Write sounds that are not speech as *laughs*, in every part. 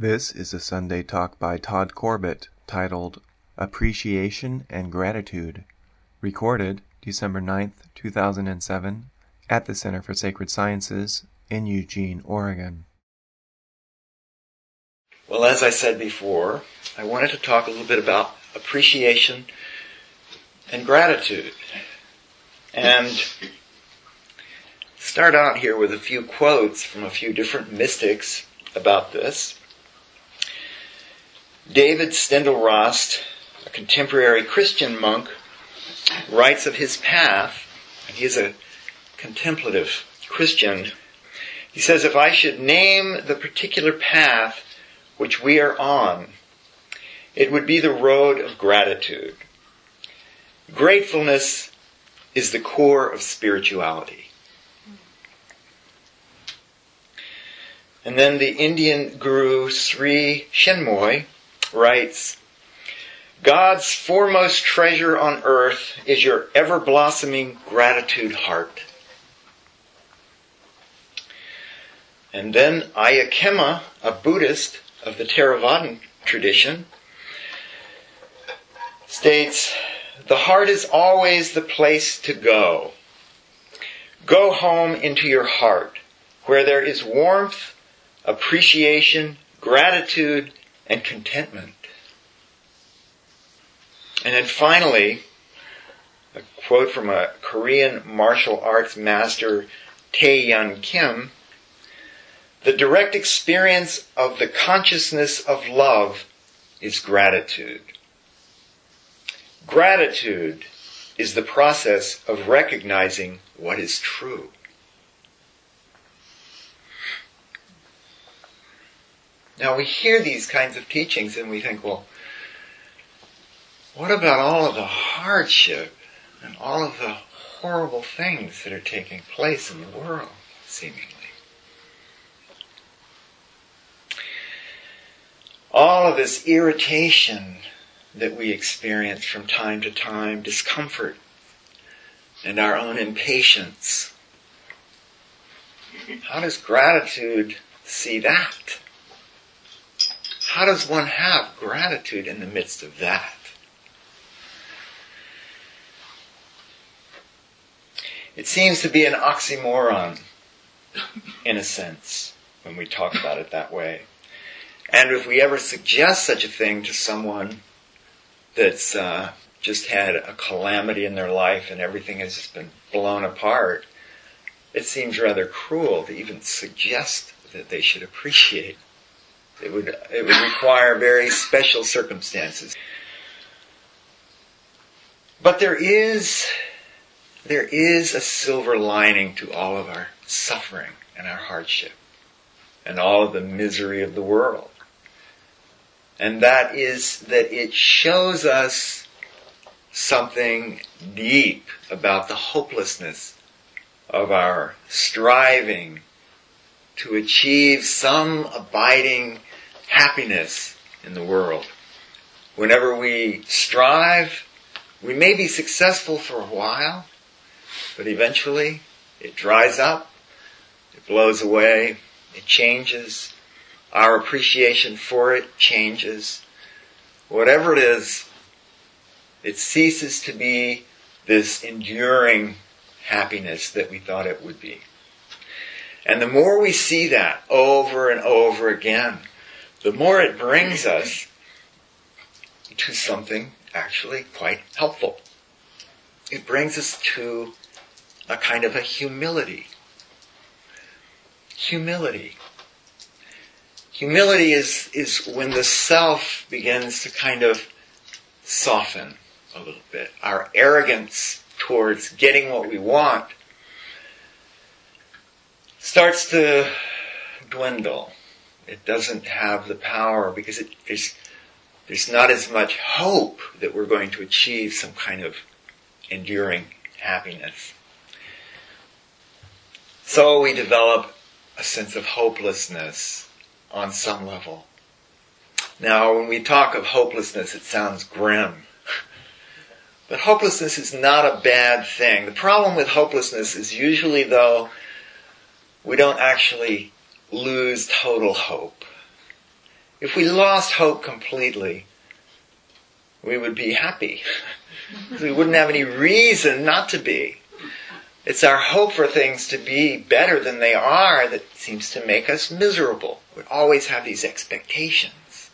This is a Sunday talk by Todd Corbett titled Appreciation and Gratitude, recorded December 9th, 2007, at the Center for Sacred Sciences in Eugene, Oregon. Well, as I said before, I wanted to talk a little bit about appreciation and gratitude. And start out here with a few quotes from a few different mystics about this. David Steindl-Rast, a contemporary Christian monk, writes of his path. He is a contemplative Christian. He says, if I should name the particular path which we are on, it would be the road of gratitude. Gratefulness is the core of spirituality. And then the Indian guru Sri Chinmoy writes, God's foremost treasure on earth is your ever blossoming gratitude heart. And then Ayya Khema, a Buddhist of the Theravadan tradition, states, the heart is always the place to go. Go home into your heart, where there is warmth, appreciation, gratitude, and contentment. And then finally, a quote from a Korean martial arts master, Tae Yun Kim, the direct experience of the consciousness of love is gratitude. Gratitude is the process of recognizing what is true. Now we hear these kinds of teachings and we think, well, what about all of the hardship and all of the horrible things that are taking place in the world, seemingly? All of this irritation that we experience from time to time, discomfort, and our own impatience. How does gratitude see that? How does one have gratitude in the midst of that? It seems to be an oxymoron, in a sense, when we talk about it that way. And if we ever suggest such a thing to someone that's uh, just had a calamity in their life and everything has just been blown apart, it seems rather cruel to even suggest that they should appreciate. It would, it would require very special circumstances. But there is, there is a silver lining to all of our suffering and our hardship and all of the misery of the world. And that is that it shows us something deep about the hopelessness of our striving to achieve some abiding happiness in the world. Whenever we strive, we may be successful for a while, but eventually it dries up, it blows away, it changes, our appreciation for it changes. Whatever it is, it ceases to be this enduring happiness that we thought it would be. And the more we see that over and over again, the more it brings us to something actually quite helpful. It brings us to a kind of a humility. Humility. Humility is, is when the self begins to kind of soften a little bit. Our arrogance towards getting what we want starts to dwindle. It doesn't have the power because it, there's, there's not as much hope that we're going to achieve some kind of enduring happiness. So we develop a sense of hopelessness on some level. Now, when we talk of hopelessness, it sounds grim. *laughs* But hopelessness is not a bad thing. The problem with hopelessness is usually, though, we don't actually lose total hope. If we lost hope completely, we would be happy. *laughs* we wouldn't have any reason not to be. It's our hope for things to be better than they are that seems to make us miserable. We always have these expectations.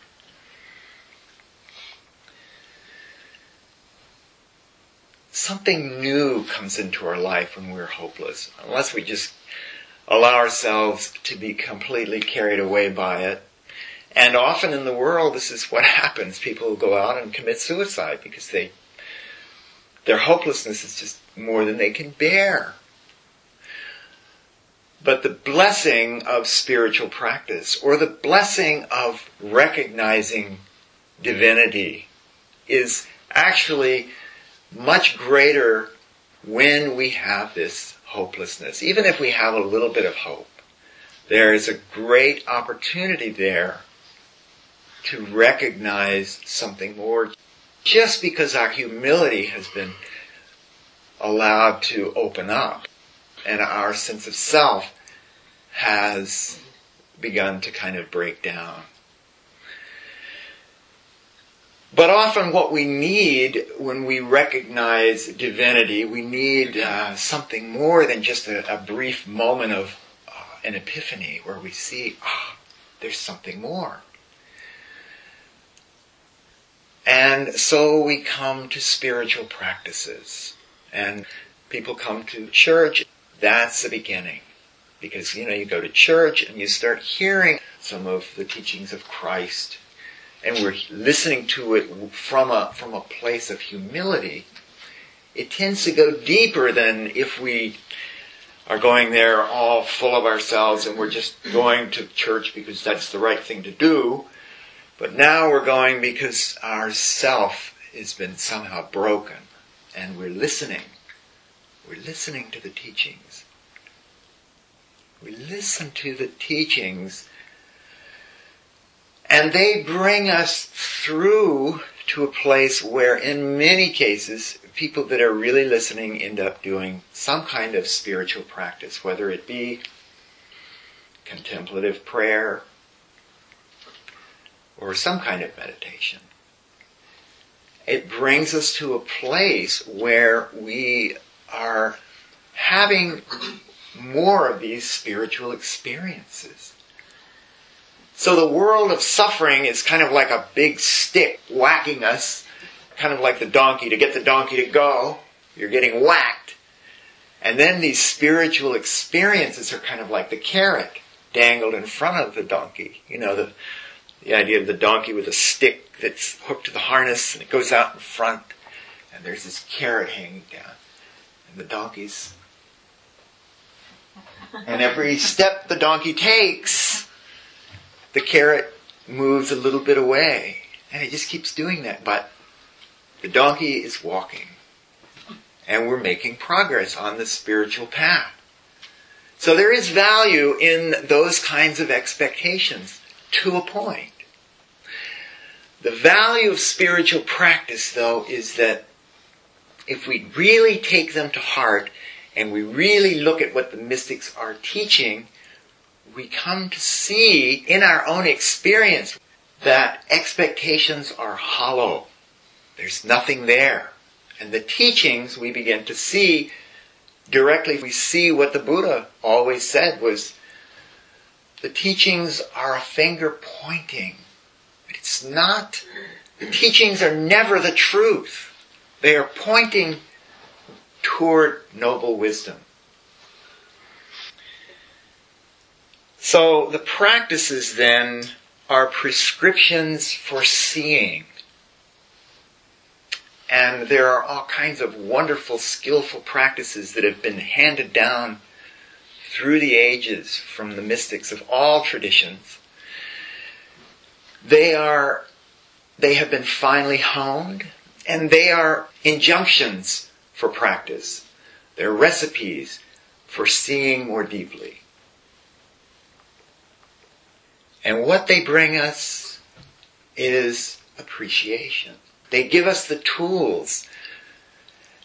Something new comes into our life when we're hopeless, unless we just allow ourselves to be completely carried away by it. And often in the world, this is what *laughs* happens. People go out and commit suicide because they, their hopelessness is just more than they can bear. But the blessing of spiritual practice, or the blessing of recognizing divinity, is actually much greater when we have this hopelessness. Even if we have a little bit of hope, there is a great opportunity there to recognize something more just because our humility has been allowed to open up and our sense of self has begun to kind of break down. But often what we need when we recognize divinity, we need uh, something more than just a, a brief moment of uh, an epiphany where we see, ah, there's something more. And so we come to spiritual practices. And people come to church. That's the beginning. Because, you know, you go to church and you start hearing some of the teachings of Christ. And we're listening to it from a, from a place of humility. It tends to go deeper than if we are going there all full of ourselves and we're just going to church because that's the right thing to do. But now we're going because our self has been somehow broken and we're listening. We're listening to the teachings. We listen to the teachings and they bring us through to a place where in many cases people that are really listening end up doing some kind of spiritual practice, whether it be contemplative prayer, or some kind of meditation. It brings us to a place where we are having more of these spiritual experiences. So the world of suffering is kind of like a big stick whacking us, kind of like the donkey. To get the donkey to go, you're getting whacked. And then these spiritual experiences are kind of like the carrot dangled in front of the donkey. You know, the, the idea of the donkey with a stick that's hooked to the harness and it goes out in front and there's this carrot hanging down and the donkey's and every step the donkey takes the carrot moves a little bit away and it just keeps doing that but the donkey is walking and we're making progress on the spiritual path. So there is value in those kinds of expectations to a point. The value of spiritual practice, though, is that if we really take them to heart and we really look at what the mystics are teaching, we come to see in our own experience that expectations are hollow. There's nothing there. And the teachings we begin to see directly. We see what the Buddha always said was the teachings are a finger pointing But it's not, the teachings are never the truth. They are pointing toward noble wisdom. So the practices then are prescriptions for seeing. And there are all kinds of wonderful, skillful practices that have been handed down through the ages from the mystics of all traditions they are, they have been finely honed and they are injunctions for practice. They're recipes for seeing more deeply. And what they bring us is appreciation. They give us the tools.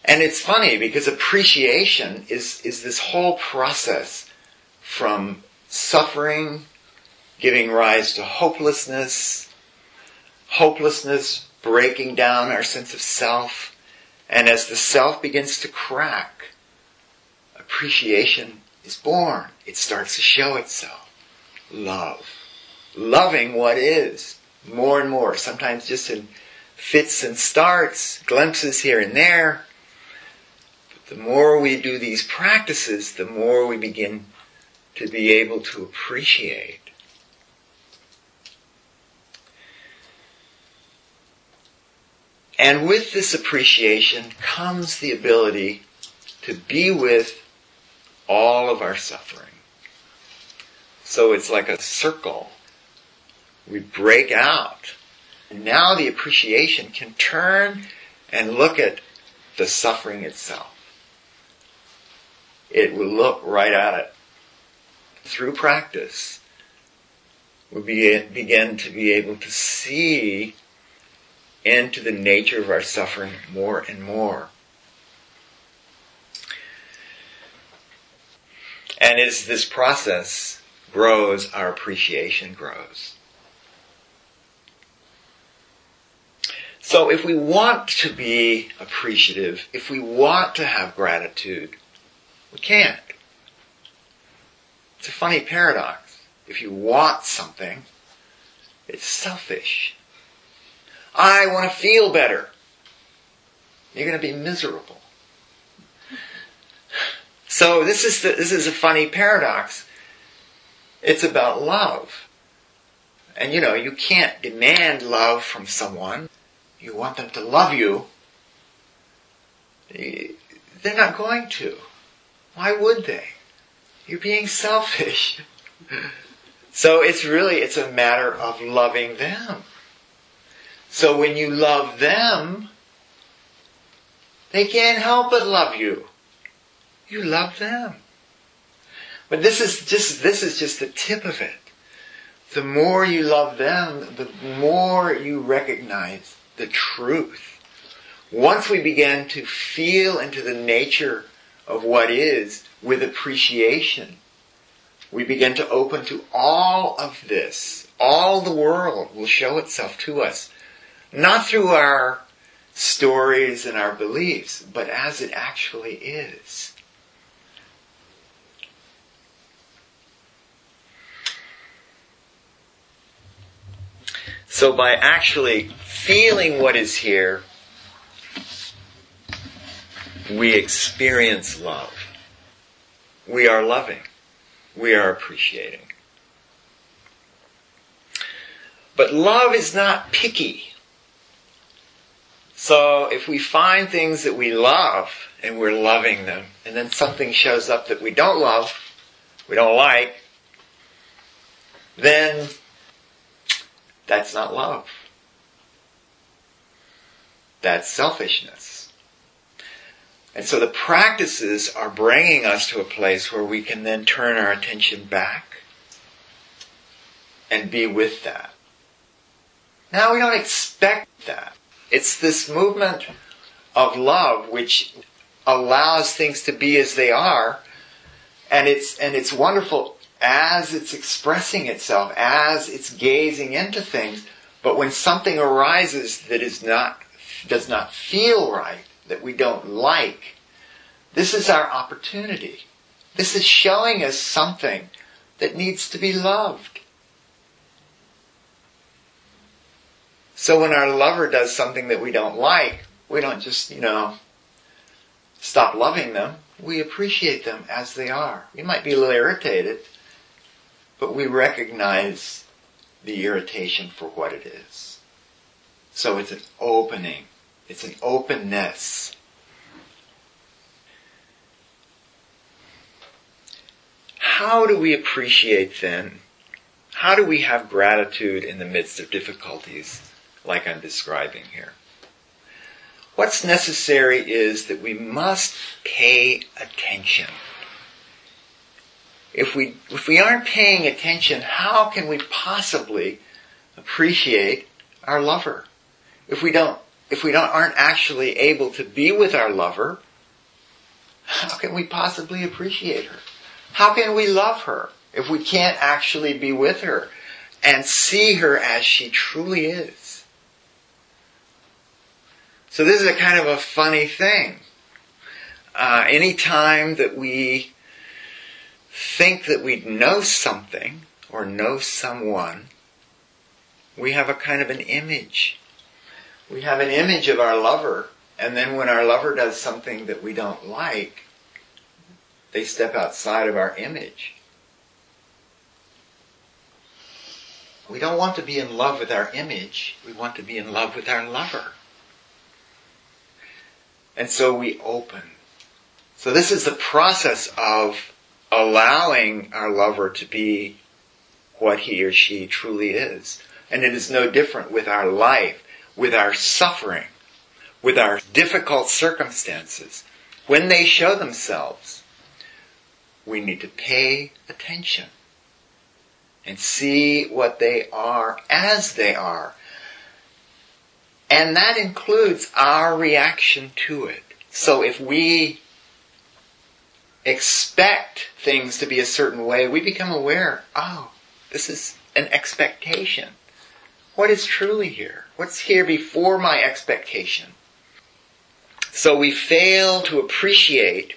And it's funny because appreciation is, is this whole process from suffering giving rise to hopelessness, hopelessness breaking down our sense of self, and as the self begins to crack, appreciation is born. It starts to show itself. Love. Loving what is more and more, sometimes just in fits and starts, glimpses here and there. But the more we do these practices, the more we begin to be able to appreciate. And with this appreciation comes the ability to be with all of our suffering. So it's like a circle. We break out. Now the appreciation can turn and look at the suffering itself. It will look right at it. Through practice, we begin to be able to see into the nature of our suffering more and more. And as this process grows, our appreciation grows. So if we want to be appreciative, if we want to have gratitude, we can't. It's a funny paradox. If you want something, it's selfish. I want to feel better. You're going to be miserable. So this is the, this is a funny paradox. It's about love. And you know, you can't demand love from someone. You want them to love you. Eh, they're not going to. Why would they? You're being selfish. *laughs* so it's really, it's a matter of loving them. So when you love them, they can't help but love you. You love them. But this is just, this is just the tip of it. The more you love them, the more you recognize the truth. Once we begin to feel into the nature of what is with appreciation, we begin to open to all of this. All the world will show itself to us. Not through our stories and our beliefs, but as it actually is. So by actually feeling what is here, we experience love. We are loving. We are appreciating. But love is not picky. So if we find things that we love and we're loving them, and then something shows up that we don't love, we don't like, then that's not love. That's selfishness. And so the practices are bringing us to a place where we can then turn our attention back and be with that. Now we don't expect that. It's this movement of love which allows things to be as they are and it's and it's wonderful as it's expressing itself, as it's gazing into things. But when something arises that is not, does not feel right, that we don't like, this is our opportunity. This is showing us something that needs to be loved. So when our lover does something that we don't like, we don't just, you know, stop loving them. We appreciate them as they are. We might be a little irritated, but we recognize the irritation for what it is. So it's an opening. It's an openness. How do we appreciate then? How do we have gratitude in the midst of difficulties like I'm describing here? What's necessary is that we must pay attention if we if we aren't paying attention, how can we possibly appreciate our lover? If we don't if we don't aren't actually able to be with our lover, how can we possibly appreciate her? How can we love her if we can't actually be with her? and see her as she truly is. So this is a kind of a funny thing. Uh, anytime that we think that we know something or know someone, we have a kind of an image. We have an image of our lover, and then when our lover does something that we don't like, they step outside of our image. We don't want to be in love with our image. We want to be in love with our lover. And so we open. So this is the process of allowing our lover to be what he or she truly is. And it is no different with our life, with our suffering, with our difficult circumstances. When they show themselves, we need to pay attention and see what they are as they are. And that includes our reaction to it. So if we expect things to be a certain way, we become aware, oh, this is an expectation. What is truly here? What's here before my expectation? So we fail to appreciate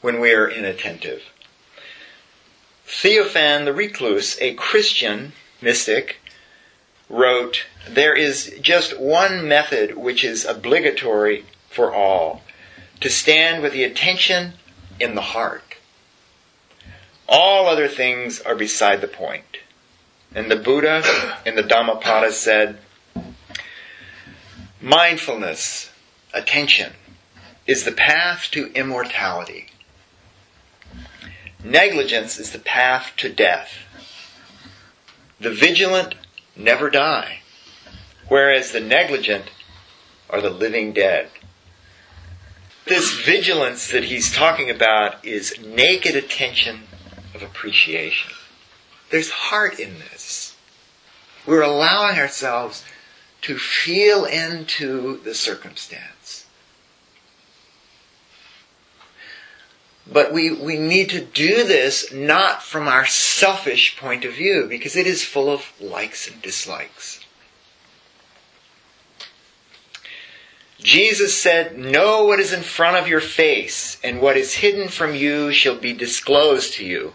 when we are inattentive. Theophan the Recluse, a Christian mystic, wrote, There is just one method which is obligatory for all to stand with the attention in the heart. All other things are beside the point. And the Buddha in the Dhammapada said, Mindfulness, attention, is the path to immortality. Negligence is the path to death. The vigilant never die, whereas the negligent are the living dead. This vigilance that he's talking about is naked attention of appreciation. There's heart in this. We're allowing ourselves to feel into the circumstance. But we, we need to do this not from our selfish point of view, because it is full of likes and dislikes. Jesus said, Know what is in front of your face, and what is hidden from you shall be disclosed to you.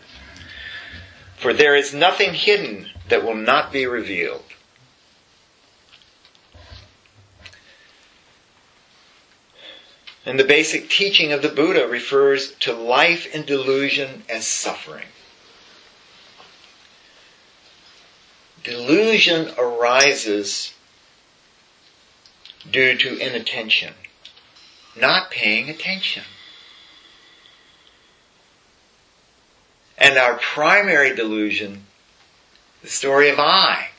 For there is nothing hidden that will not be revealed. And the basic teaching of the Buddha refers to life in delusion as suffering. Delusion arises due to inattention, not paying attention. And our primary delusion, the story of I.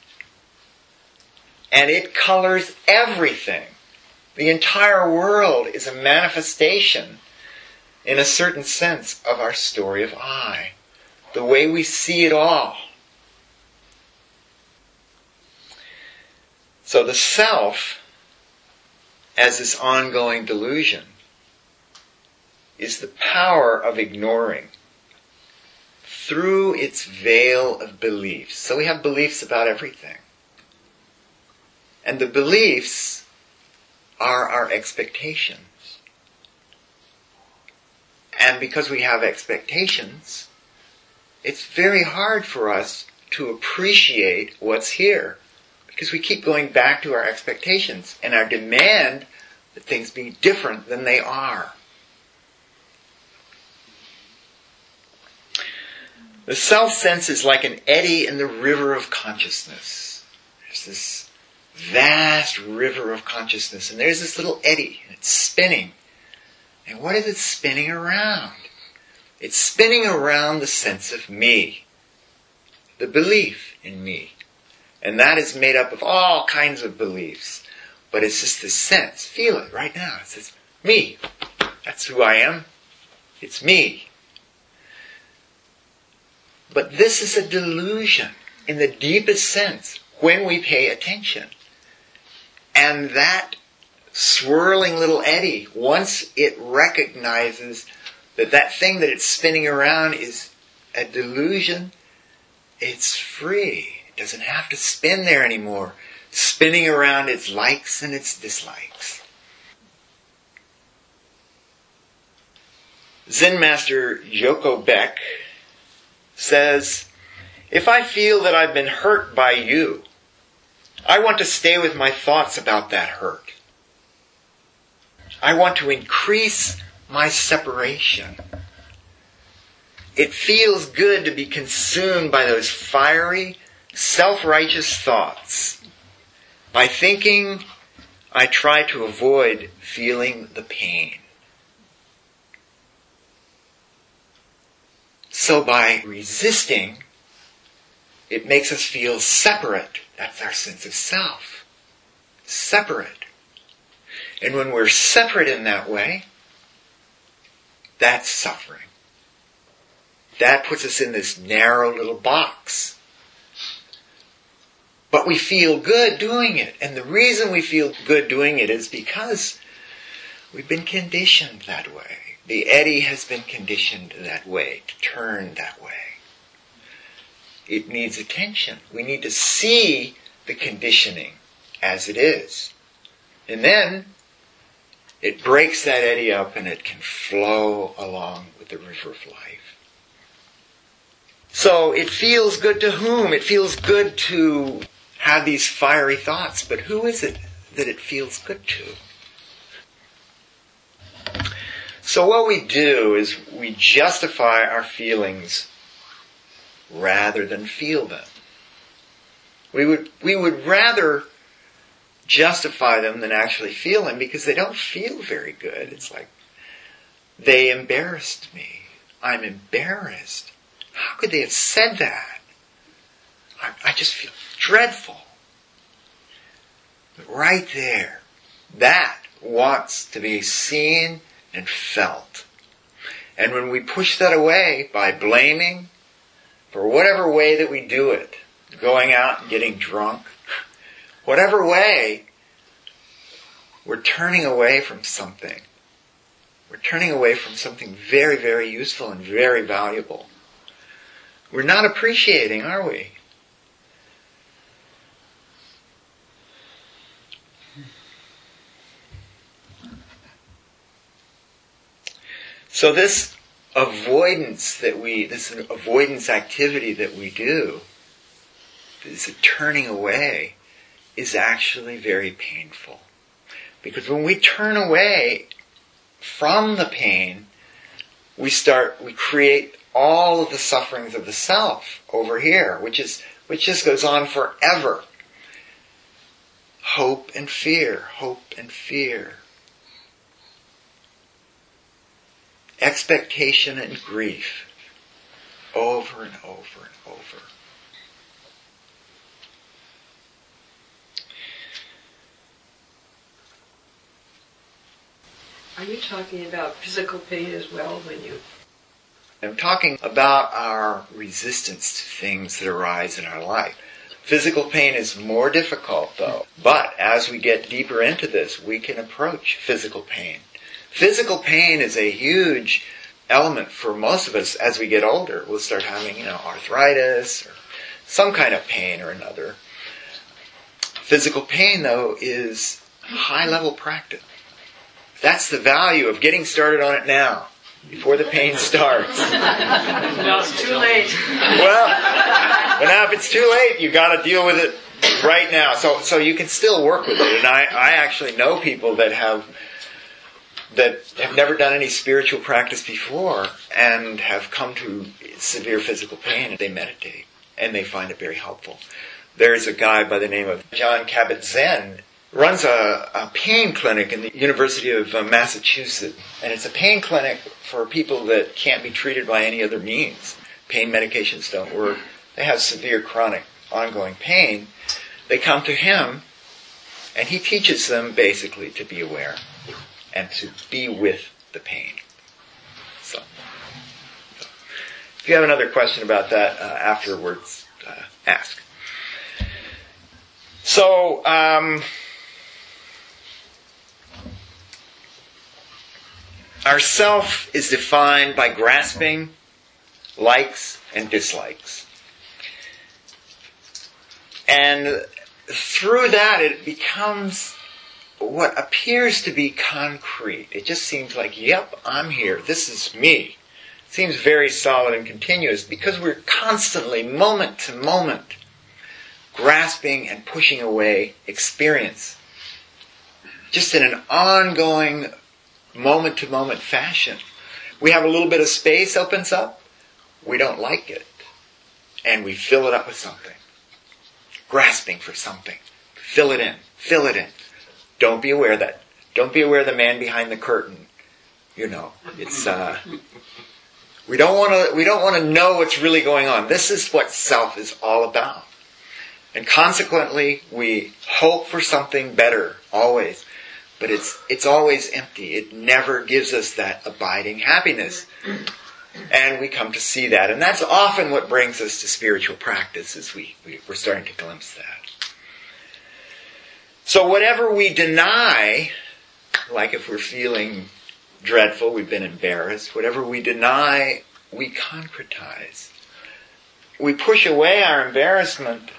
And it colors everything. The entire world is a manifestation, in a certain sense, of our story of I. The way we see it all. So the self as this ongoing delusion is the power of ignoring through its veil of beliefs. So we have beliefs about everything. And the beliefs are our expectations. And because we have expectations, it's very hard for us to appreciate what's here because we keep going back to our expectations and our demand that things be different than they are. The self sense is like an eddy in the river of consciousness. There's this vast river of consciousness, and there's this little eddy, and it's spinning. And what is it spinning around? It's spinning around the sense of me, the belief in me. And that is made up of all kinds of beliefs. But it's just this sense. Feel it right now. It says, me. That's who I am. It's me. But this is a delusion in the deepest sense when we pay attention. And that swirling little eddy, once it recognizes that that thing that it's spinning around is a delusion, it's free It doesn't have to spin there anymore, spinning around its likes and its dislikes. Zen master Joko Beck says, If I feel that I've been hurt by you, I want to stay with my thoughts about that hurt. I want to increase my separation. It feels good to be consumed by those fiery, self-righteous thoughts. By thinking, I try to avoid feeling the pain. So by resisting, it makes us feel separate. That's our sense of self. Separate. And when we're separate in that way, that's suffering. That puts us in this narrow little box. But we feel good doing it. And the reason we feel good doing it is because we've been conditioned that way. The eddy has been conditioned that way, to turn that way. It needs attention. We need to see the conditioning as it is. And then it breaks that eddy up and it can flow along with the river of life. So it feels good to whom? It feels good to have these fiery thoughts, but who is it that it feels good to? So what we do is we justify our feelings rather than feel them. We would, we would rather justify them than actually feel them because they don't feel very good. It's like, they embarrassed me. I'm embarrassed. How could they have said that? I, I just feel dreadful. But right there, that wants to be seen and felt. And when we push that away by blaming, for whatever way that we do it, going out and getting drunk, *laughs* whatever way, we're turning away from something. We're turning away from something very, very useful and very valuable. We're not appreciating, are we? So this avoidance that we, this avoidance activity that we do, this turning away, is actually very painful. Because when we turn away from the pain, we start, we create all of the sufferings of the self over here, which is, which just goes on forever. Hope and fear, hope and fear. Expectation and grief over and over and over. Are you talking about physical pain as well when you? I'm talking about our resistance to things that arise in our life. Physical pain is more difficult though, but as we get deeper into this, we can approach physical pain Physical pain is a huge element for most of us as we get older. We'll start having, you know, arthritis or some kind of pain or another. Physical pain, though, is high level practice. That's the value of getting started on it now, before the pain starts. *laughs* no, it's too late. Well, but now if it's too late, you've got to deal with it right now. So, so you can still work with it. And I, I actually know people that have that have never done any spiritual practice before and have come to severe physical pain and they meditate and they find it very helpful. There's a guy by the name of Jon Kabat-Zinn runs a, a, pain clinic in the University of uh, Massachusetts and it's a pain clinic for people that can't be treated by any other means. Pain medications don't work. They have severe chronic ongoing pain. They come to him and he teaches them basically to be aware and to be with the pain. So, if you have another question about that uh, afterwards, uh, ask. So, um, our self is defined by grasping likes and dislikes. And through that, it becomes what appears to be concrete. It just seems like, yep, I'm here. This is me. It seems very solid and continuous because we're constantly, moment to moment, grasping and pushing away experience. Just in an ongoing, moment to moment fashion. We have a little bit of space opens up, we don't like it, and we fill it up with something. Grasping for something. Fill it in, fill it in. Don't be aware that. Don't be aware of the man behind the curtain. You know, it's uh, we don't want to we don't want to know what's really going on. This is what self is all about. And consequently, we hope for something better always. But it's it's always empty. It never gives us that abiding happiness. And we come to see that. And that's often what brings us to spiritual practice is we, we we're starting to glimpse that. So whatever we deny, like if we're feeling dreadful, we've been embarrassed, whatever we deny, we concretize. We push away our embarrassment,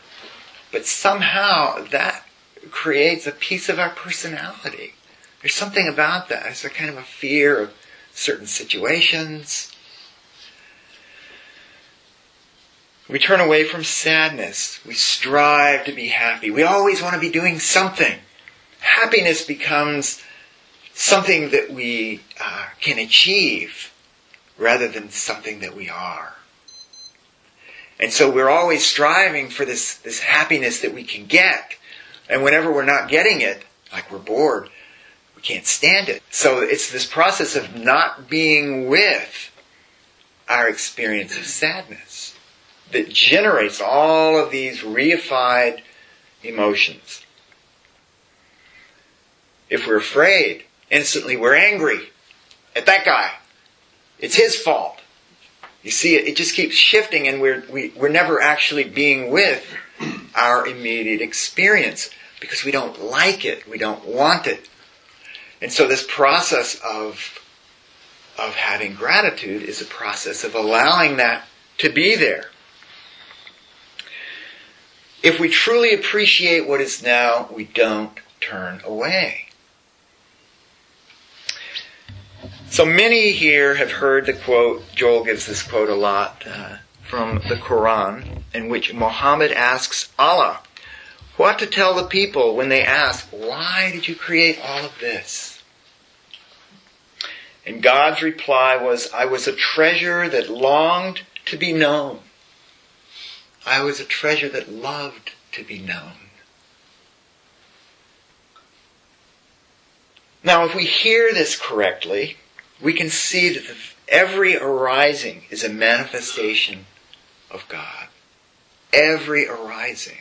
but somehow that creates a piece of our personality. There's something about that. It's a kind of a fear of certain situations. We turn away from sadness. We strive to be happy. We always want to be doing something. Happiness becomes something that we uh, can achieve rather than something that we are. And so we're always striving for this, this happiness that we can get. And whenever we're not getting it, like we're bored, we can't stand it. So it's this process of not being with our experience of sadness that generates all of these reified emotions. If we're afraid, instantly we're angry at that guy. It's his fault. You see, it, it just keeps shifting and we're, we, we're never actually being with our immediate experience because we don't like it. We don't want it. And so this process of, of having gratitude is a process of allowing that to be there. If we truly appreciate what is now, we don't turn away. So many here have heard the quote, Joel gives this quote a lot, uh, from the Quran, in which Muhammad asks Allah what to tell the people when they ask, why did you create all of this? And God's reply was, I was a treasure that longed to be known. I was a treasure that loved to be known. Now, if we hear this correctly, we can see that every arising is a manifestation of God. Every arising.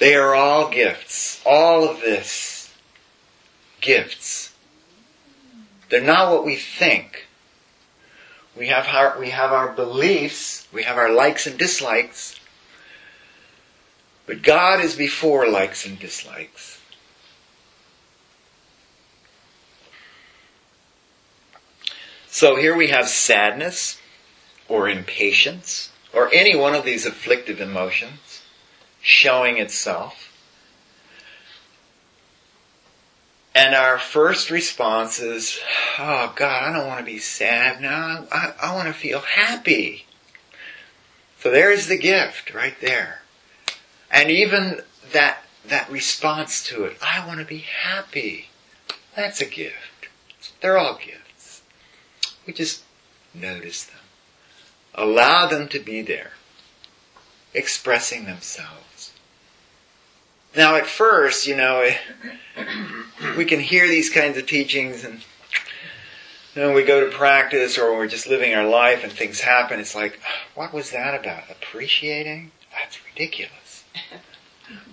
They are all gifts. All of this, gifts. They're not what we think. We have our, we have our beliefs, we have our likes and dislikes, but God is before likes and dislikes. So here we have sadness or impatience or any one of these afflictive emotions showing itself. And our first response is, oh God, I don't want to be sad now. I, I want to feel happy. So there's the gift right there. And even that, that response to it, I want to be happy. That's a gift. They're all gifts. We just notice them. Allow them to be there, expressing themselves. Now, at first, you know, we can hear these kinds of teachings and you know, we go to practice or we're just living our life and things happen. It's like, what was that about? Appreciating? That's ridiculous.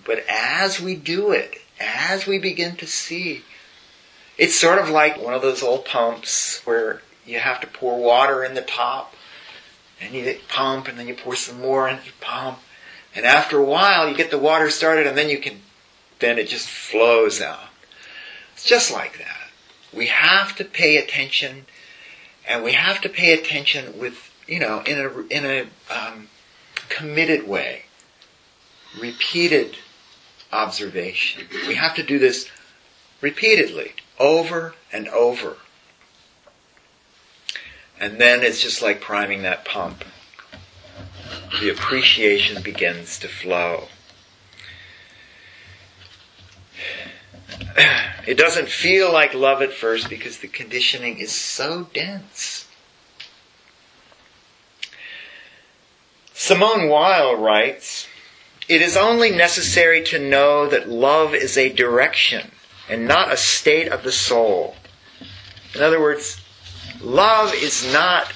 But as we do it, as we begin to see, it's sort of like one of those old pumps where you have to pour water in the top and you pump and then you pour some more and you pump. And after a while you get the water started and then you can, then it just flows out. It's just like that. We have to pay attention and we have to pay attention with, you know, in a, in a, um, committed way, repeated observation. We have to do this repeatedly, over and over. And then it's just like priming that pump. The appreciation begins to flow. *clears throat* It doesn't feel like love at first because the conditioning is so dense. Simone Weil writes, It is only necessary to know that love is a direction and not a state of the soul. In other words, love is not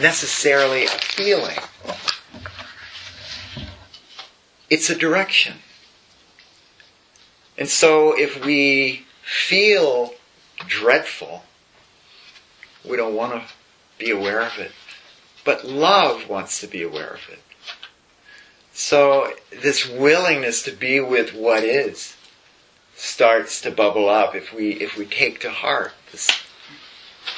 necessarily a feeling. It's a direction. And so if we feel dreadful, we don't want to be aware of it. But love wants to be aware of it. So this willingness to be with what is starts to bubble up if we if we take to heart this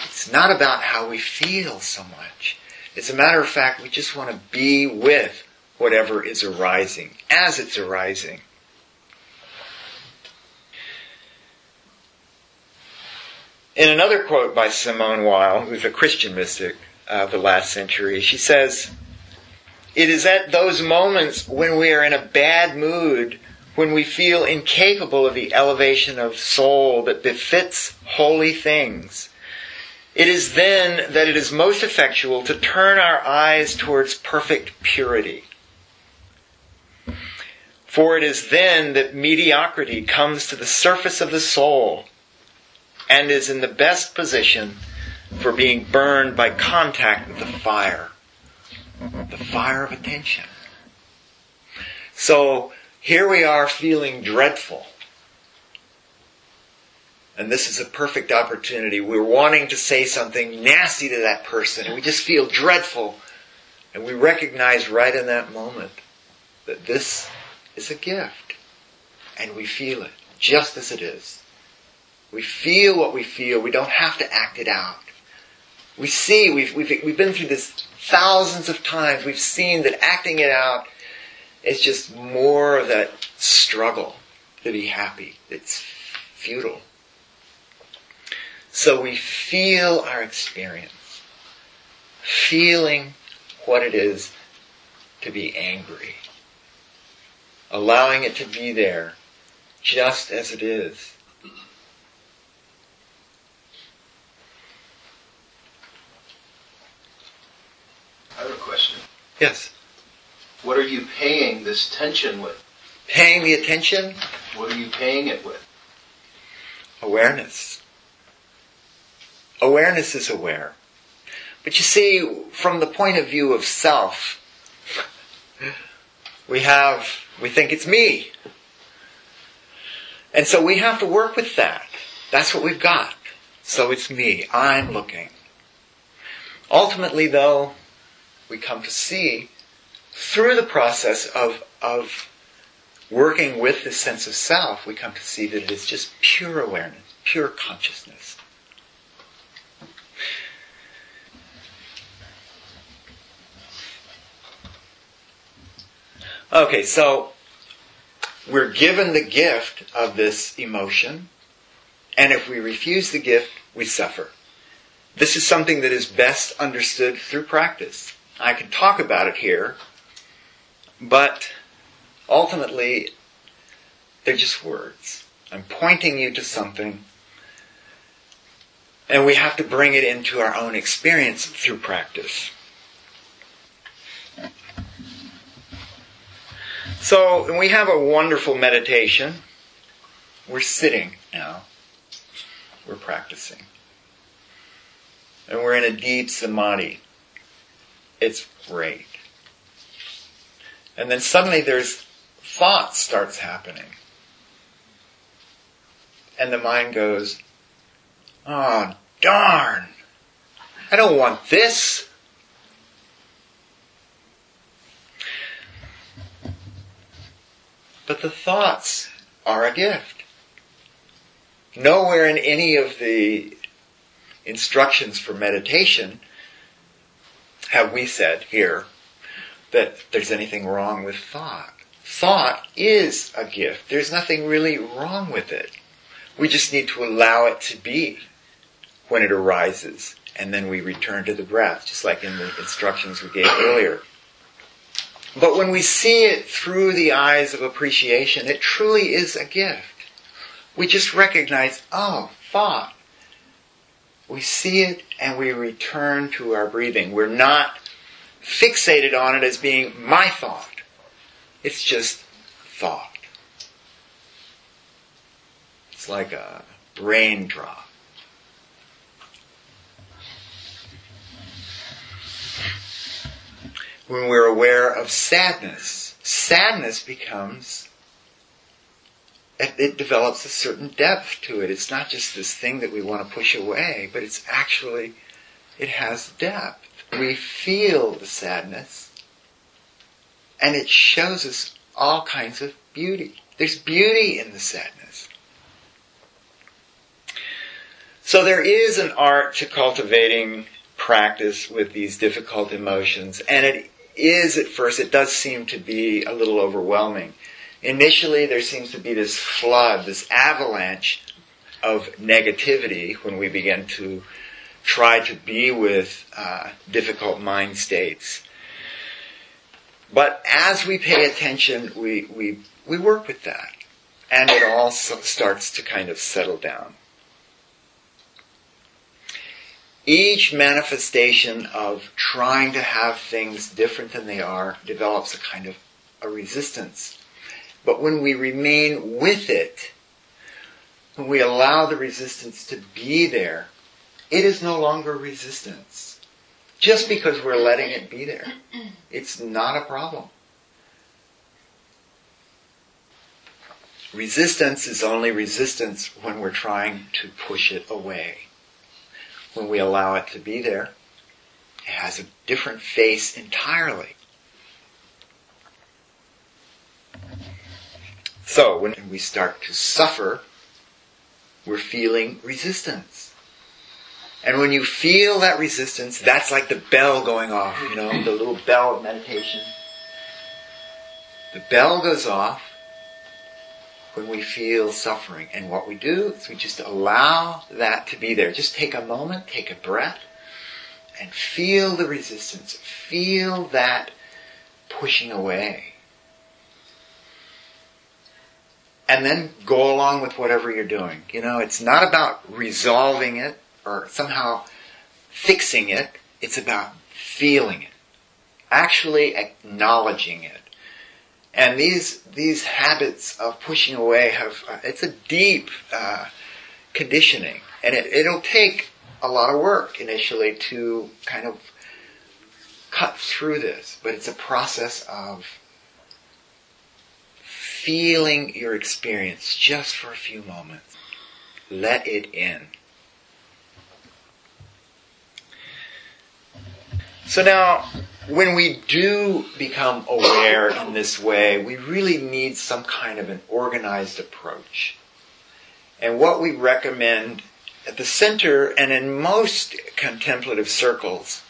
it's not about how we feel so much. As a matter of fact, we just want to be with whatever is arising as it's arising. In another quote by Simone Weil, who's a Christian mystic of the last century, she says, It is at those moments when we are in a bad mood, when we feel incapable of the elevation of soul that befits holy things. It is then that it is most effectual to turn our eyes towards perfect purity. For it is then that mediocrity comes to the surface of the soul and is in the best position for being burned by contact with the fire. The fire of attention. So here we are feeling dreadful. And this is a perfect opportunity. We're wanting to say something nasty to that person, and we just feel dreadful. And we recognize right in that moment that this is a gift. And we feel it just as it is. We feel what we feel. We don't have to act it out. We see, we've, we've, we've been through this thousands of times. We've seen that acting it out is just more of that struggle to be happy. It's futile. So we feel our experience, feeling what it is to be angry, allowing it to be there just as it is. I have a question. Yes. What are you paying this tension with? Paying the attention, What are you paying it with? awareness. Awareness is aware. But you see, from the point of view of self, we have, we think it's me. And so we have to work with that. That's what we've got. So it's me. I'm looking. Ultimately, though, we come to see through the process of, of working with this sense of self, we come to see that it is just pure awareness, pure consciousness. Okay, so we're given the gift of this emotion, and if we refuse the gift, we suffer. This is something that is best understood through practice. I can talk about it here, but ultimately, they're just words. I'm pointing you to something, and we have to bring it into our own experience through practice. So, we have a wonderful meditation. We're sitting now. We're practicing. And we're in a deep samadhi. It's great. And then suddenly there's thought starts happening. And the mind goes, Oh, darn. I don't want this. But the thoughts are a gift. Nowhere in any of the instructions for meditation have we said here that there's anything wrong with thought. Thought is a gift. There's nothing really wrong with it. We just need to allow it to be when it arises, and then we return to the breath, just like in the instructions we gave earlier. But when we see it through the eyes of appreciation, it truly is a gift. We just recognize, oh, thought. We see it and we return to our breathing. We're not fixated on it as being my thought. It's just thought. It's like a raindrop. When we're aware of sadness, sadness becomes, it, it develops a certain depth to it. It's not just this thing that we want to push away, but it's actually, it has depth. We feel the sadness, and it shows us all kinds of beauty. There's beauty in the sadness. So there is an art to cultivating practice with these difficult emotions, and it is at first, it does seem to be a little overwhelming. Initially, there seems to be this flood, this avalanche of negativity when we begin to try to be with uh, difficult mind states. But as we pay attention, we, we, we work with that. And it all starts to kind of settle down. Each manifestation of trying to have things different than they are develops a kind of a resistance. But when we remain with it, when we allow the resistance to be there, it is no longer resistance. Just because we're letting it be there. *clears throat* It's not a problem. Resistance is only resistance when we're trying to push it away. When we allow it to be there, it has a different face entirely. So when we start to suffer, we're feeling resistance. And when you feel that resistance, that's like the bell going off, you know, the little bell of meditation. The bell goes off when we feel suffering. And what we do is we just allow that to be there. Just take a moment, take a breath, and feel the resistance. Feel that pushing away. And then go along with whatever you're doing. You know, it's not about resolving it or somehow fixing it. It's about feeling it, actually acknowledging it. And these these habits of pushing away have uh, it's a deep uh, conditioning, and it, it'll take a lot of work initially to kind of cut through this, but it's a process of feeling your experience just for a few moments. Let it in. So now, when we do become aware in this way, we really need some kind of an organized approach. And what we recommend at the center and in most contemplative circles,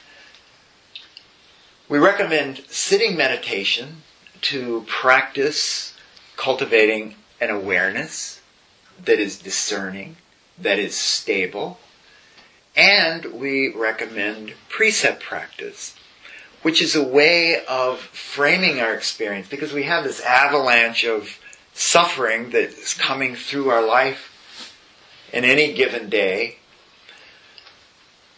we recommend sitting meditation to practice cultivating an awareness that is discerning, that is stable, and we recommend precept practice, which is a way of framing our experience because we have this avalanche of suffering that is coming through our life in any given day.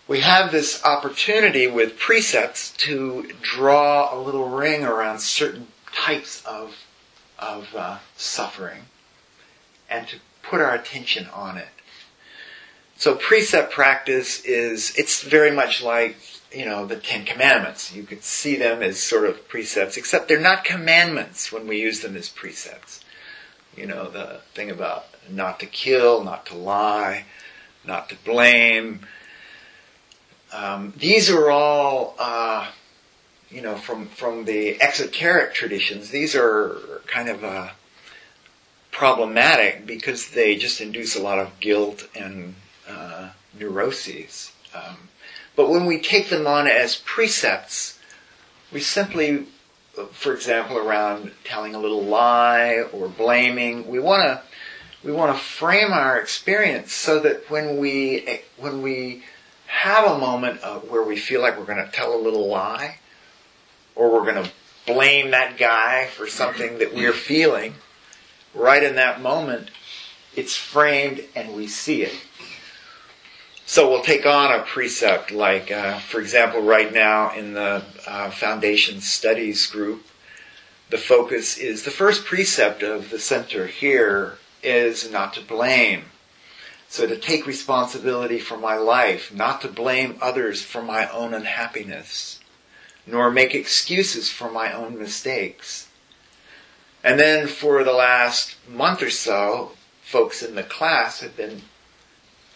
We have this opportunity with precepts to draw a little ring around certain types of, of uh, suffering and to put our attention on it. So precept practice is, it's very much like, you know, the Ten Commandments. You could see them as sort of precepts, except they're not commandments when we use them as precepts. You know, the thing about not to kill, not to lie, not to blame. Um, these are all, uh, you know, from, from the exoteric traditions, these are kind of uh, problematic because they just induce a lot of guilt and uh, neuroses. Um, but when we take them on as precepts, we simply for example, around telling a little lie or blaming. We want to we want to frame our experience so that when we when we have a moment where we feel like we're going to tell a little lie or we're going to blame that guy for something that we're feeling, right in that moment, it's framed and we see it. So we'll take on a precept like, uh, for example, right now in the uh, Foundation Studies group, the focus is the first precept of the center here is not to blame. So to take responsibility for my life, not to blame others for my own unhappiness, nor make excuses for my own mistakes. And then for the last month or so, folks in the class have been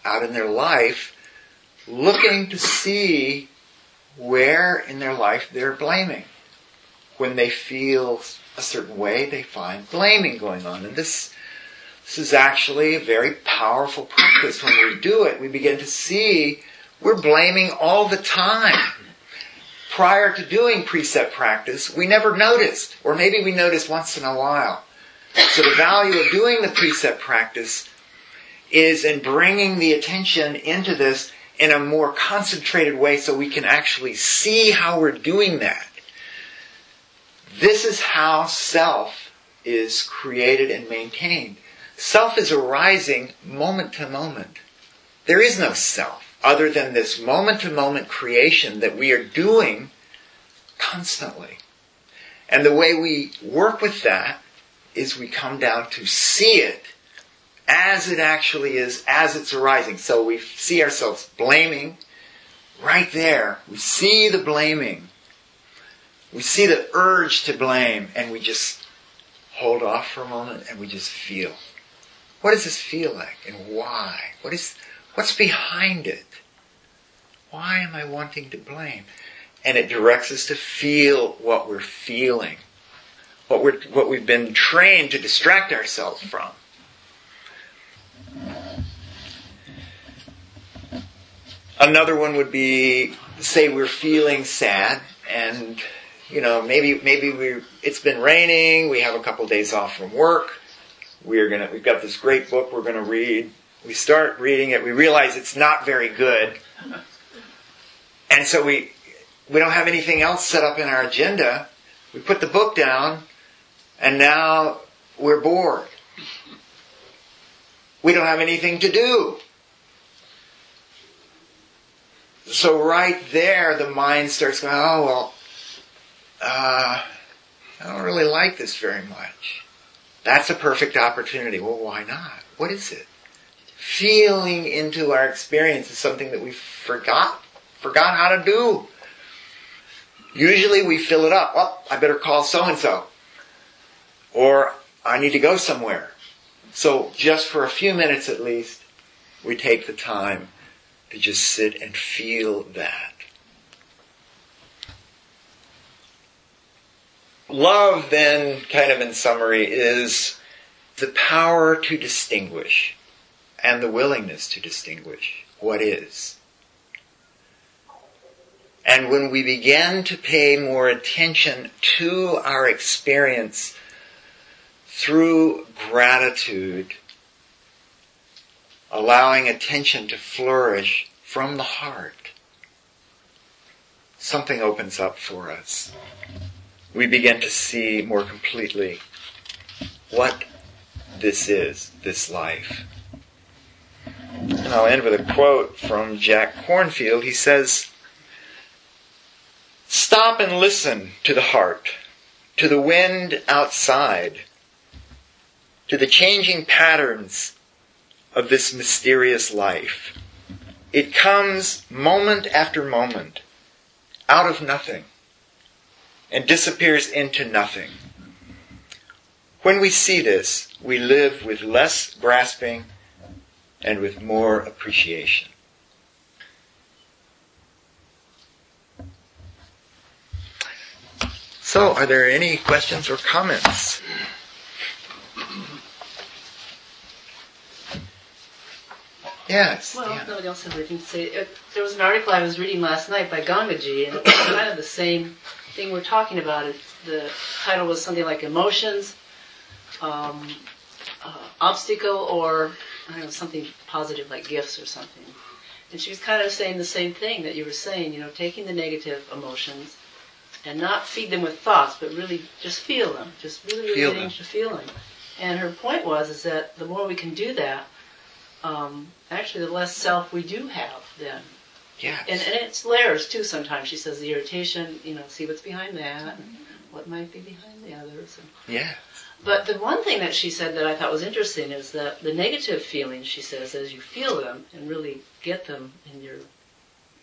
out in their life looking to see where in their life they're blaming. When they feel a certain way, they find blaming going on. And this, this is actually a very powerful practice. When we do it, we begin to see we're blaming all the time. Prior to doing precept practice, we never noticed, or maybe we noticed once in a while. So the value of doing the precept practice is in bringing the attention into this in a more concentrated way so we can actually see how we're doing that. This is how self is created and maintained. Self is arising moment to moment. There is no self other than this moment to moment creation that we are doing constantly. And the way we work with that is we come down to see it as it actually is, as it's arising. So we see ourselves blaming right there. We see the blaming. We see the urge to blame and we just hold off for a moment and we just feel. What does this feel like and why? What is, what's behind it? Why am I wanting to blame? And it directs us to feel what we're feeling. What we're, what we've been trained to distract ourselves from. Another one would be say we're feeling sad and you know maybe maybe we it's been raining, we have a couple days off from work. We're to we've got this great book we're to read. We start reading it, we realize it's not very good. And so we we don't have anything else set up in our agenda. We put the book down and now we're bored. We don't have anything to do. So right there, the mind starts going, oh, well, uh, I don't really like this very much. That's a perfect opportunity. Well, why not? What is it? Feeling into our experience is something that we forgot, forgot how to do. Usually we fill it up. Well, I better call so and so. Or I need to go somewhere. So just for a few minutes at least, we take the time to just sit and feel that. Love, then, kind of in summary, is the power to distinguish and the willingness to distinguish what is. And when we begin to pay more attention to our experience through gratitude, allowing attention to flourish from the heart, something opens up for us. We begin to see more completely what this is, this life. And I'll end with a quote from Jack Kornfield. He says, Stop and listen to the heart, to the wind outside, to the changing patterns of this mysterious life. It comes moment after moment out of nothing and disappears into nothing. When we see this, we live with less grasping and with more appreciation. So, are there any questions or comments? Yes. Well, nobody else has anything to say. Uh, There was an article I was reading last night by Gangaji, and it was kind of the same thing we're talking about, it, the title was something like emotions, um, uh, obstacle, or I don't know, something positive like gifts or something. And she was kind of saying the same thing that you were saying, you know, taking the negative emotions and not feed them with thoughts, but really just feel them, just really, really Feel getting them. to feel them. And her point was is that the more we can do that, um, actually, the less self we do have then. Yes. And, and it's layers too. Sometimes she says the irritation, you know, see what's behind that, and what might be behind the others. And, yeah. but the one thing that she said that I thought was interesting is that the negative feelings, she says, as you feel them and really get them in your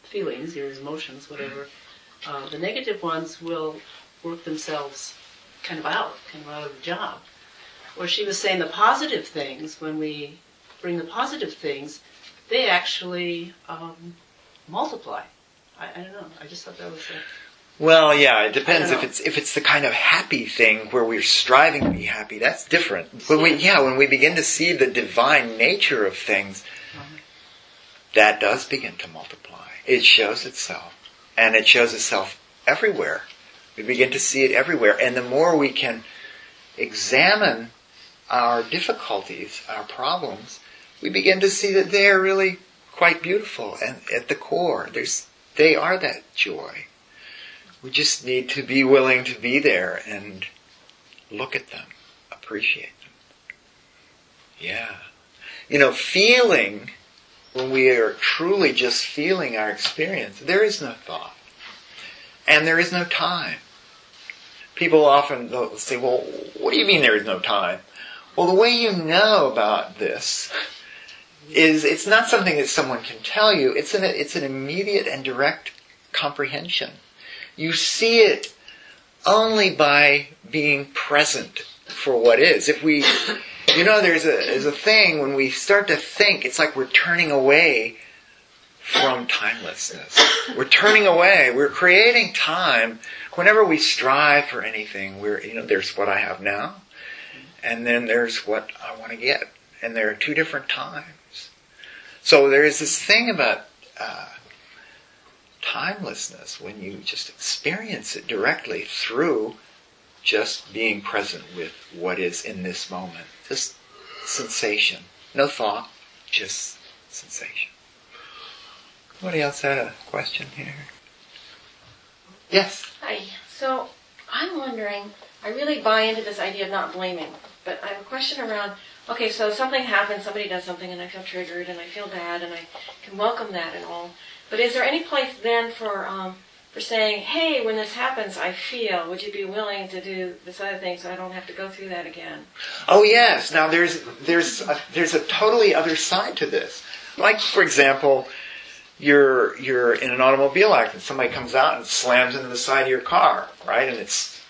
feelings, your emotions, whatever, uh, the negative ones will work themselves kind of out, kind of out of the job. Where she was saying the positive things, when we bring the positive things, they actually um, multiply. I, I don't know. I just thought that was a, Well, yeah, it depends if it's if it's the kind of happy thing where we're striving to be happy. That's different. When we yeah, when we begin to see the divine nature of things, that does begin to multiply. It shows itself, and it shows itself everywhere. We begin to see it everywhere, and the more we can examine our difficulties, our problems, we begin to see that they are really quite beautiful, and at the core, there's they are that joy. We just need to be willing to be there and look at them, appreciate them. Yeah. You know, feeling, when we are truly just feeling our experience, there is no thought. And there is no time. People often say, well, what do you mean there is no time? Well, the way you know about this is it's not something that someone can tell you. It's an, it's an immediate and direct comprehension. You see it only by being present for what is. If we, you know, there's a, there's a thing when we start to think, it's like we're turning away from timelessness. We're turning away. We're creating time. Whenever we strive for anything, we're, you know, there's what I have now, and then there's what I want to get. And there are two different times. So there is this thing about uh, timelessness when you just experience it directly through just being present with what is in this moment. Just sensation. No thought, just sensation. Somebody else had a question here? Yes. Hi. So I'm wondering, I really buy into this idea of not blaming, but I have a question around, okay, so something happens, somebody does something and I feel triggered and I feel bad and I can welcome that and all. But is there any place then for, um, for saying, hey, when this happens, I feel, would you be willing to do this other thing so I don't have to go through that again? Oh yes. Now there's there's a, there's a totally other side to this. Like for example, you're you're in an automobile accident. Somebody comes out and slams into the side of your car, right? And it's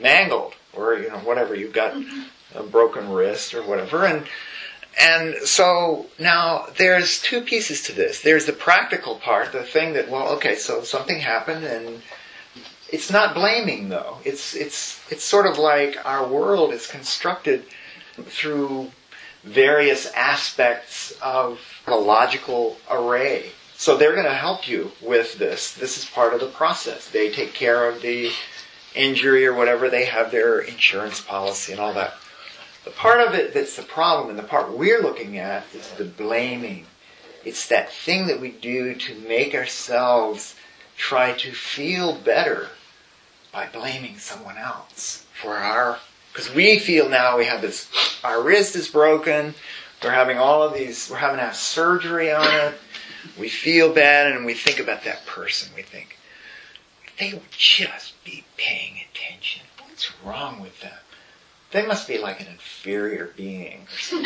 mangled, or you know whatever. You've got a broken wrist or whatever, and and so now there's two pieces to this. There's the practical part, the thing that well, okay, so something happened and it's not blaming though. It's it's it's sort of like our world is constructed through various aspects of a logical array. So they're going to help you with this. This is part of the process. They take care of the injury or whatever. They have their insurance policy and all that. The part of it that's the problem, and the part we're looking at, is the blaming. It's that thing that we do to make ourselves try to feel better by blaming someone else for our because we feel now we have this our wrist is broken we're having all of these we're having to have surgery on it. We feel bad and we think about that person. We think they would just be paying attention. What's wrong with them they must be like an inferior being. *laughs*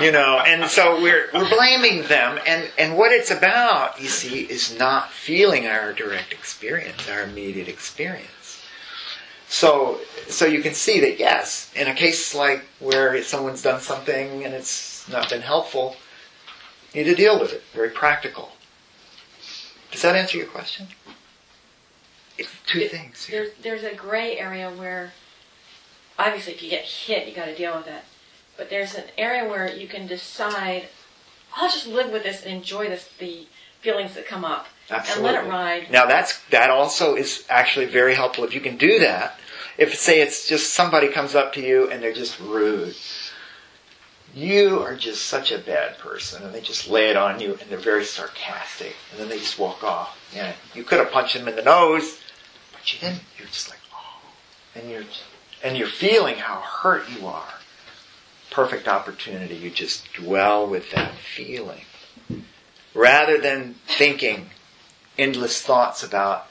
You know and so we're we're blaming them and and what it's about you see is not feeling our direct experience our immediate experience. So so you can see that yes in a case like where someone's done something and it's not been helpful you need to deal with it. Very practical. Does that answer your question? It's two It- things. here. There's, there's a gray area where, obviously, if you get hit, you got to deal with it. But there's an area where you can decide, I'll just live with this and enjoy this, the feelings that come up Absolutely. and let it ride. Now that's that also is actually very helpful if you can do that. If say it's just somebody comes up to you and they're just rude. You are just such a bad person and they just lay it on you and they're very sarcastic and then they just walk off. Yeah. You could have punched them in the nose, but you didn't. You're just like, oh and you're and you're feeling how hurt you are. Perfect opportunity. You just dwell with that feeling. Rather than thinking endless thoughts about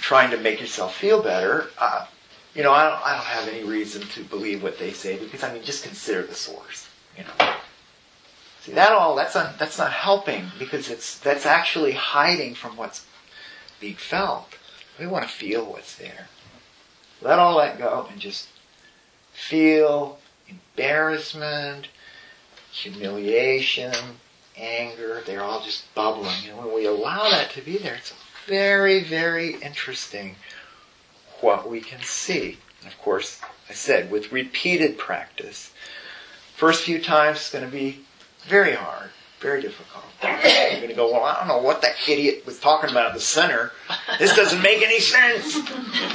trying to make yourself feel better, uh, you know, I don't, I don't have any reason to believe what they say because I mean, just consider the source. You know, see that all that's not that's not helping because it's that's actually hiding from what's being felt. We want to feel what's there. Let all that go and just feel embarrassment, humiliation, anger. They're all just bubbling. And when we allow that to be there, it's very, very interesting what we can see. And of course, I said, with repeated practice, first few times it's going to be very hard, very difficult. *coughs* You're going to go, well, I don't know what that idiot was talking about at the center. This doesn't make any sense.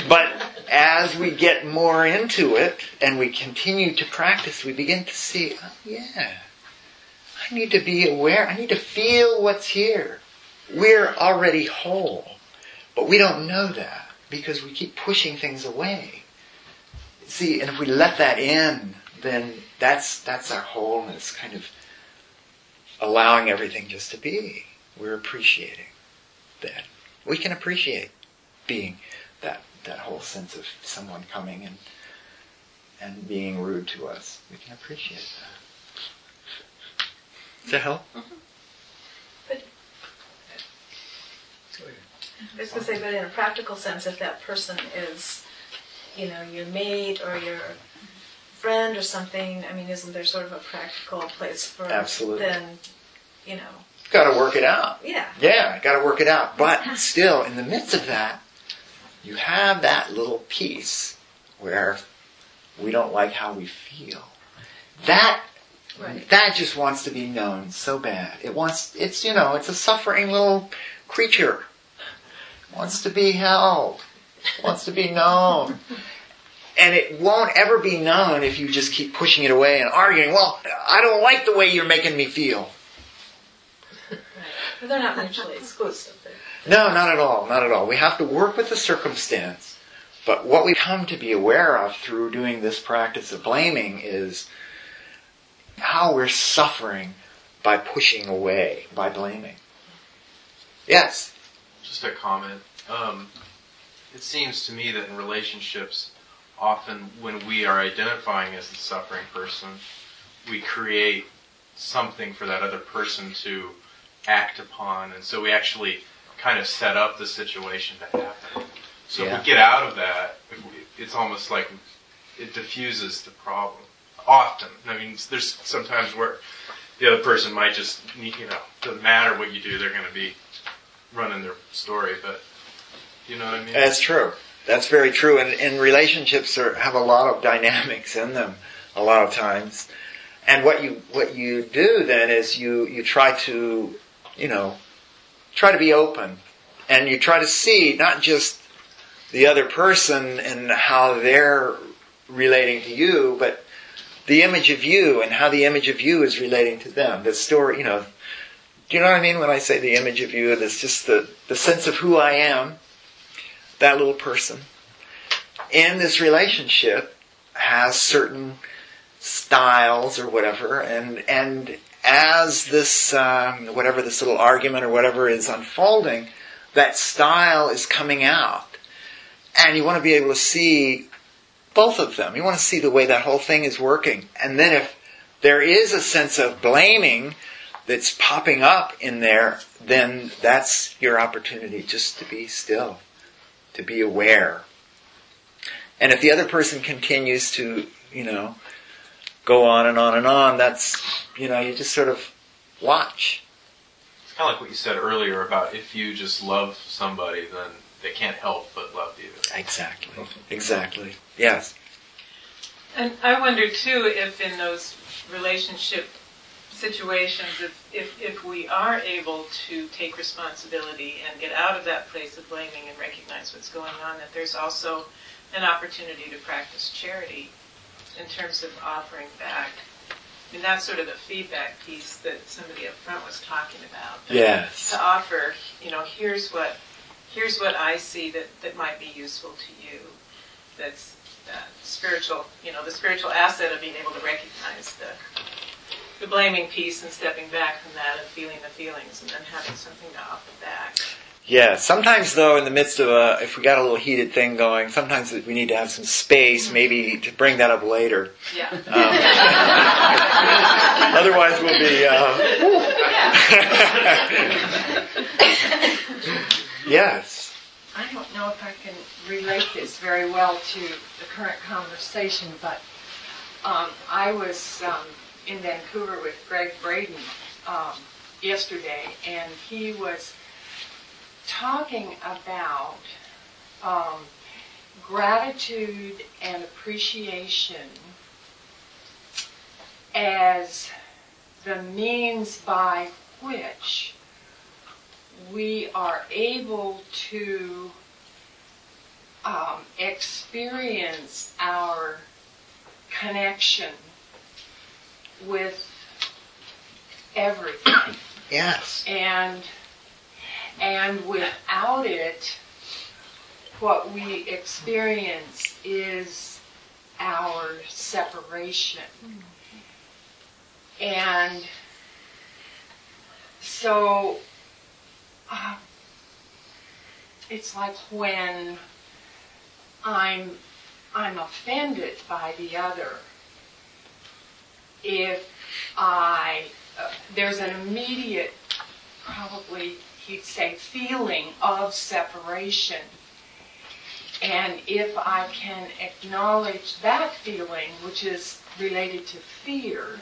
But as we get more into it and we continue to practice, we begin to see, oh, yeah, I need to be aware. I need to feel what's here. We're already whole, but we don't know that because we keep pushing things away. See, and if we let that in, then that's that's our wholeness, kind of allowing everything just to be. We're appreciating that. We can appreciate being that that whole sense of someone coming and and being rude to us. We can appreciate that. Does that help? Mm-hmm. I was going to say, but in a practical sense, if that person is, you know, your mate or your friend or something, I mean, isn't there sort of a practical place for Absolutely. then, you know, Got to work it out. yeah. Yeah, got to work it out. But *laughs* still, in the midst of that, you have that little piece where we don't like how we feel. That Right. that just wants to be known so bad. It wants it's you know, it's a suffering little creature. It Wants to be held. Wants to be known. And it won't ever be known if you just keep pushing it away and arguing, well, I don't like the way you're making me feel. Right. But they're not mutually exclusive. No, not at all. Not at all. We have to work with the circumstance. But what we come to be aware of through doing this practice of blaming is how we're suffering by pushing away, by blaming. Yes. Just a comment. Um, it seems to me that in relationships, often when we are identifying as the suffering person, we create something for that other person to act upon, and so we actually kind of set up the situation to happen. So Yeah. if we get out of that, we, it's almost like it diffuses the problem. Often, I mean, there's sometimes where the other person might just, you know, doesn't matter what you do, they're going to be running their story, but you know what I mean? That's true. That's very true. And, and relationships are, have a lot of dynamics in them a lot of times. And what you what you do then is you you try to you know try to be open and you try to see not just the other person and how they're relating to you, but the image of you and how the image of you is relating to them. The story, you know. Do you know what I mean when I say the image of you? It's just the, the sense of who I am that little person in this relationship has certain styles or whatever, and and as this um, whatever this little argument or whatever is unfolding, that style is coming out, and you want to be able to see both of them. You want to see the way that whole thing is working, and then if there is a sense of blaming that's popping up in there, then that's your opportunity just to be still to be aware. And if the other person continues to, you know, go on and on and on, that's, you know, you just sort of watch. It's kind of like what you said earlier about if you just love somebody, then they can't help but love you. Exactly. Exactly. Yes. And I wonder too if in those relationship situations, if, if, if we are able to take responsibility and get out of that place of blaming and recognize what's going on, that there's also an opportunity to practice charity in terms of offering back. I mean, that's sort of the feedback piece that somebody up front was talking about. Yes. To offer, you know, here's what, here's what I see that, that might be useful to you. That's uh, spiritual, you know, the spiritual asset of being able to recognize the the blaming piece and stepping back from that and feeling the feelings and then having something to offer back. Yeah, sometimes though, in the midst of a, if we got a little heated thing going, sometimes we need to have some space, maybe to bring that up later. Yeah. Um, *laughs* otherwise, we'll be. Uh, *laughs* yes. I don't know if I can relate this very well to the current conversation, but um, I was um, in Vancouver with Gregg Braden um, yesterday, and he was talking about um, gratitude and appreciation as the means by which we are able to um, experience our connection with everything. Yes. And and without it, what we experience is our separation. And so uh, it's like when I'm I'm offended by the other. If I uh, there's an immediate, probably he'd say, feeling of separation. And if I can acknowledge that feeling, which is related to fear,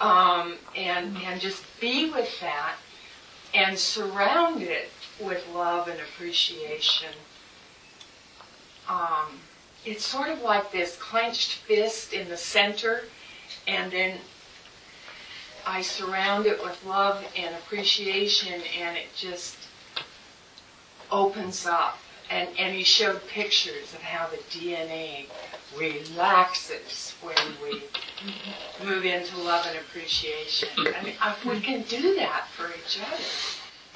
um, and and just be with that, and surround it with love and appreciation. Um, it's sort of like this clenched fist in the center, and then I surround it with love and appreciation, and it just opens up. And, and he showed pictures of how the DNA relaxes when we move into love and appreciation. I mean, I, we can do that for each other.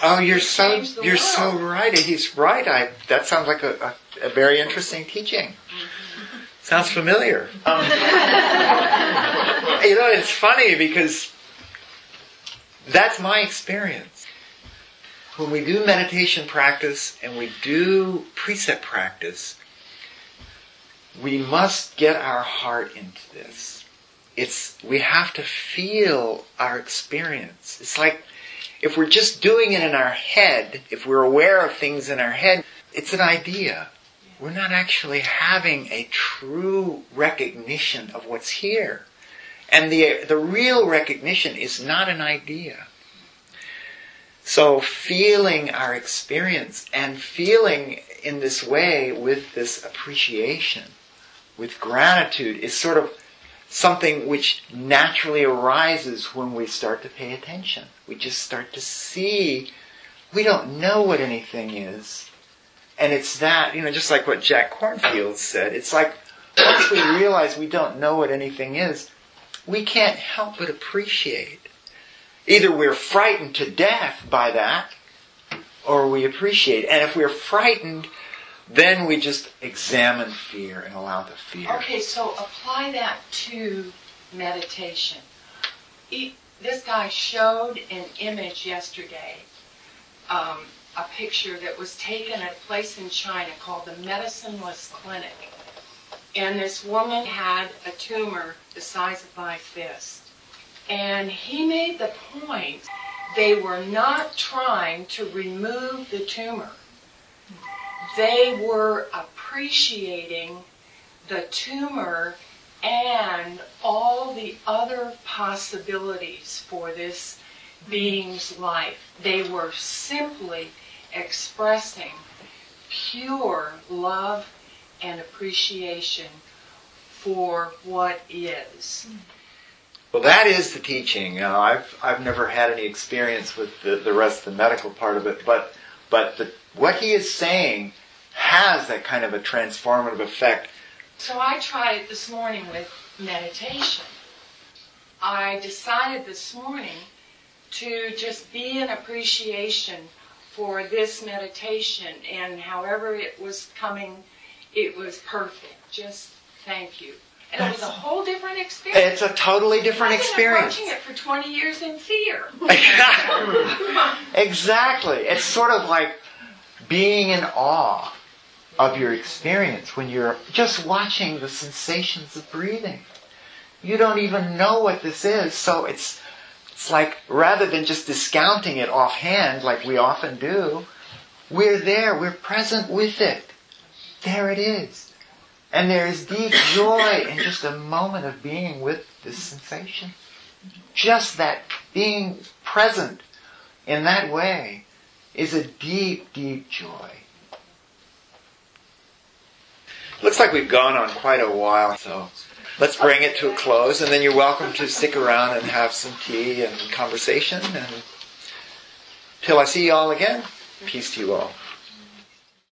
Oh, you're so you're so right. He's right. I that sounds like a, a, a very interesting teaching. Sounds familiar. Um, *laughs* you know, it's funny because that's my experience. When we do meditation practice and we do precept practice, we must get our heart into this. It's we have to feel our experience. It's like if we're just doing it in our head, if we're aware of things in our head, it's an idea. We're not actually having a true recognition of what's here. And the, the real recognition is not an idea. So feeling our experience and feeling in this way with this appreciation, with gratitude is sort of something which naturally arises when we start to pay attention. We just start to see we don't know what anything is. And it's that, you know, just like what Jack Kornfield said, it's like once we realize we don't know what anything is, we can't help but appreciate. Either we're frightened to death by that, or we appreciate. And if we're frightened, then we just examine fear and allow the fear. Okay, so apply that to meditation. He, this guy showed an image yesterday, um, a picture that was taken at a place in China called the Medicineless Clinic. And this woman had a tumor the size of my fist. And he made the point they were not trying to remove the tumor. They were appreciating the tumor and all the other possibilities for this being's life. They were simply expressing pure love and appreciation for what is. Well, that is the teaching. Uh, I've I've never had any experience with the, the rest of the medical part of it, but but the, what he is saying has that kind of a transformative effect. So I tried it this morning with meditation. I decided this morning to just be in appreciation for this meditation and however it was coming, it was perfect. Just thank you. And it was a whole different experience. It's a totally different I've been experience. Watching it for 20 years in fear. *laughs* exactly. It's sort of like being in awe of your experience when you're just watching the sensations of breathing. You don't even know what this is, so it's it's like rather than just discounting it offhand like we often do, we're there, we're present with it. There it is. And there is deep joy in just a moment of being with this sensation. Just that being present in that way is a deep, deep joy. Looks like we've gone on quite a while, so let's bring it to a close, and then you're welcome to stick around and have some tea and conversation. And till I see you all again, peace to you all.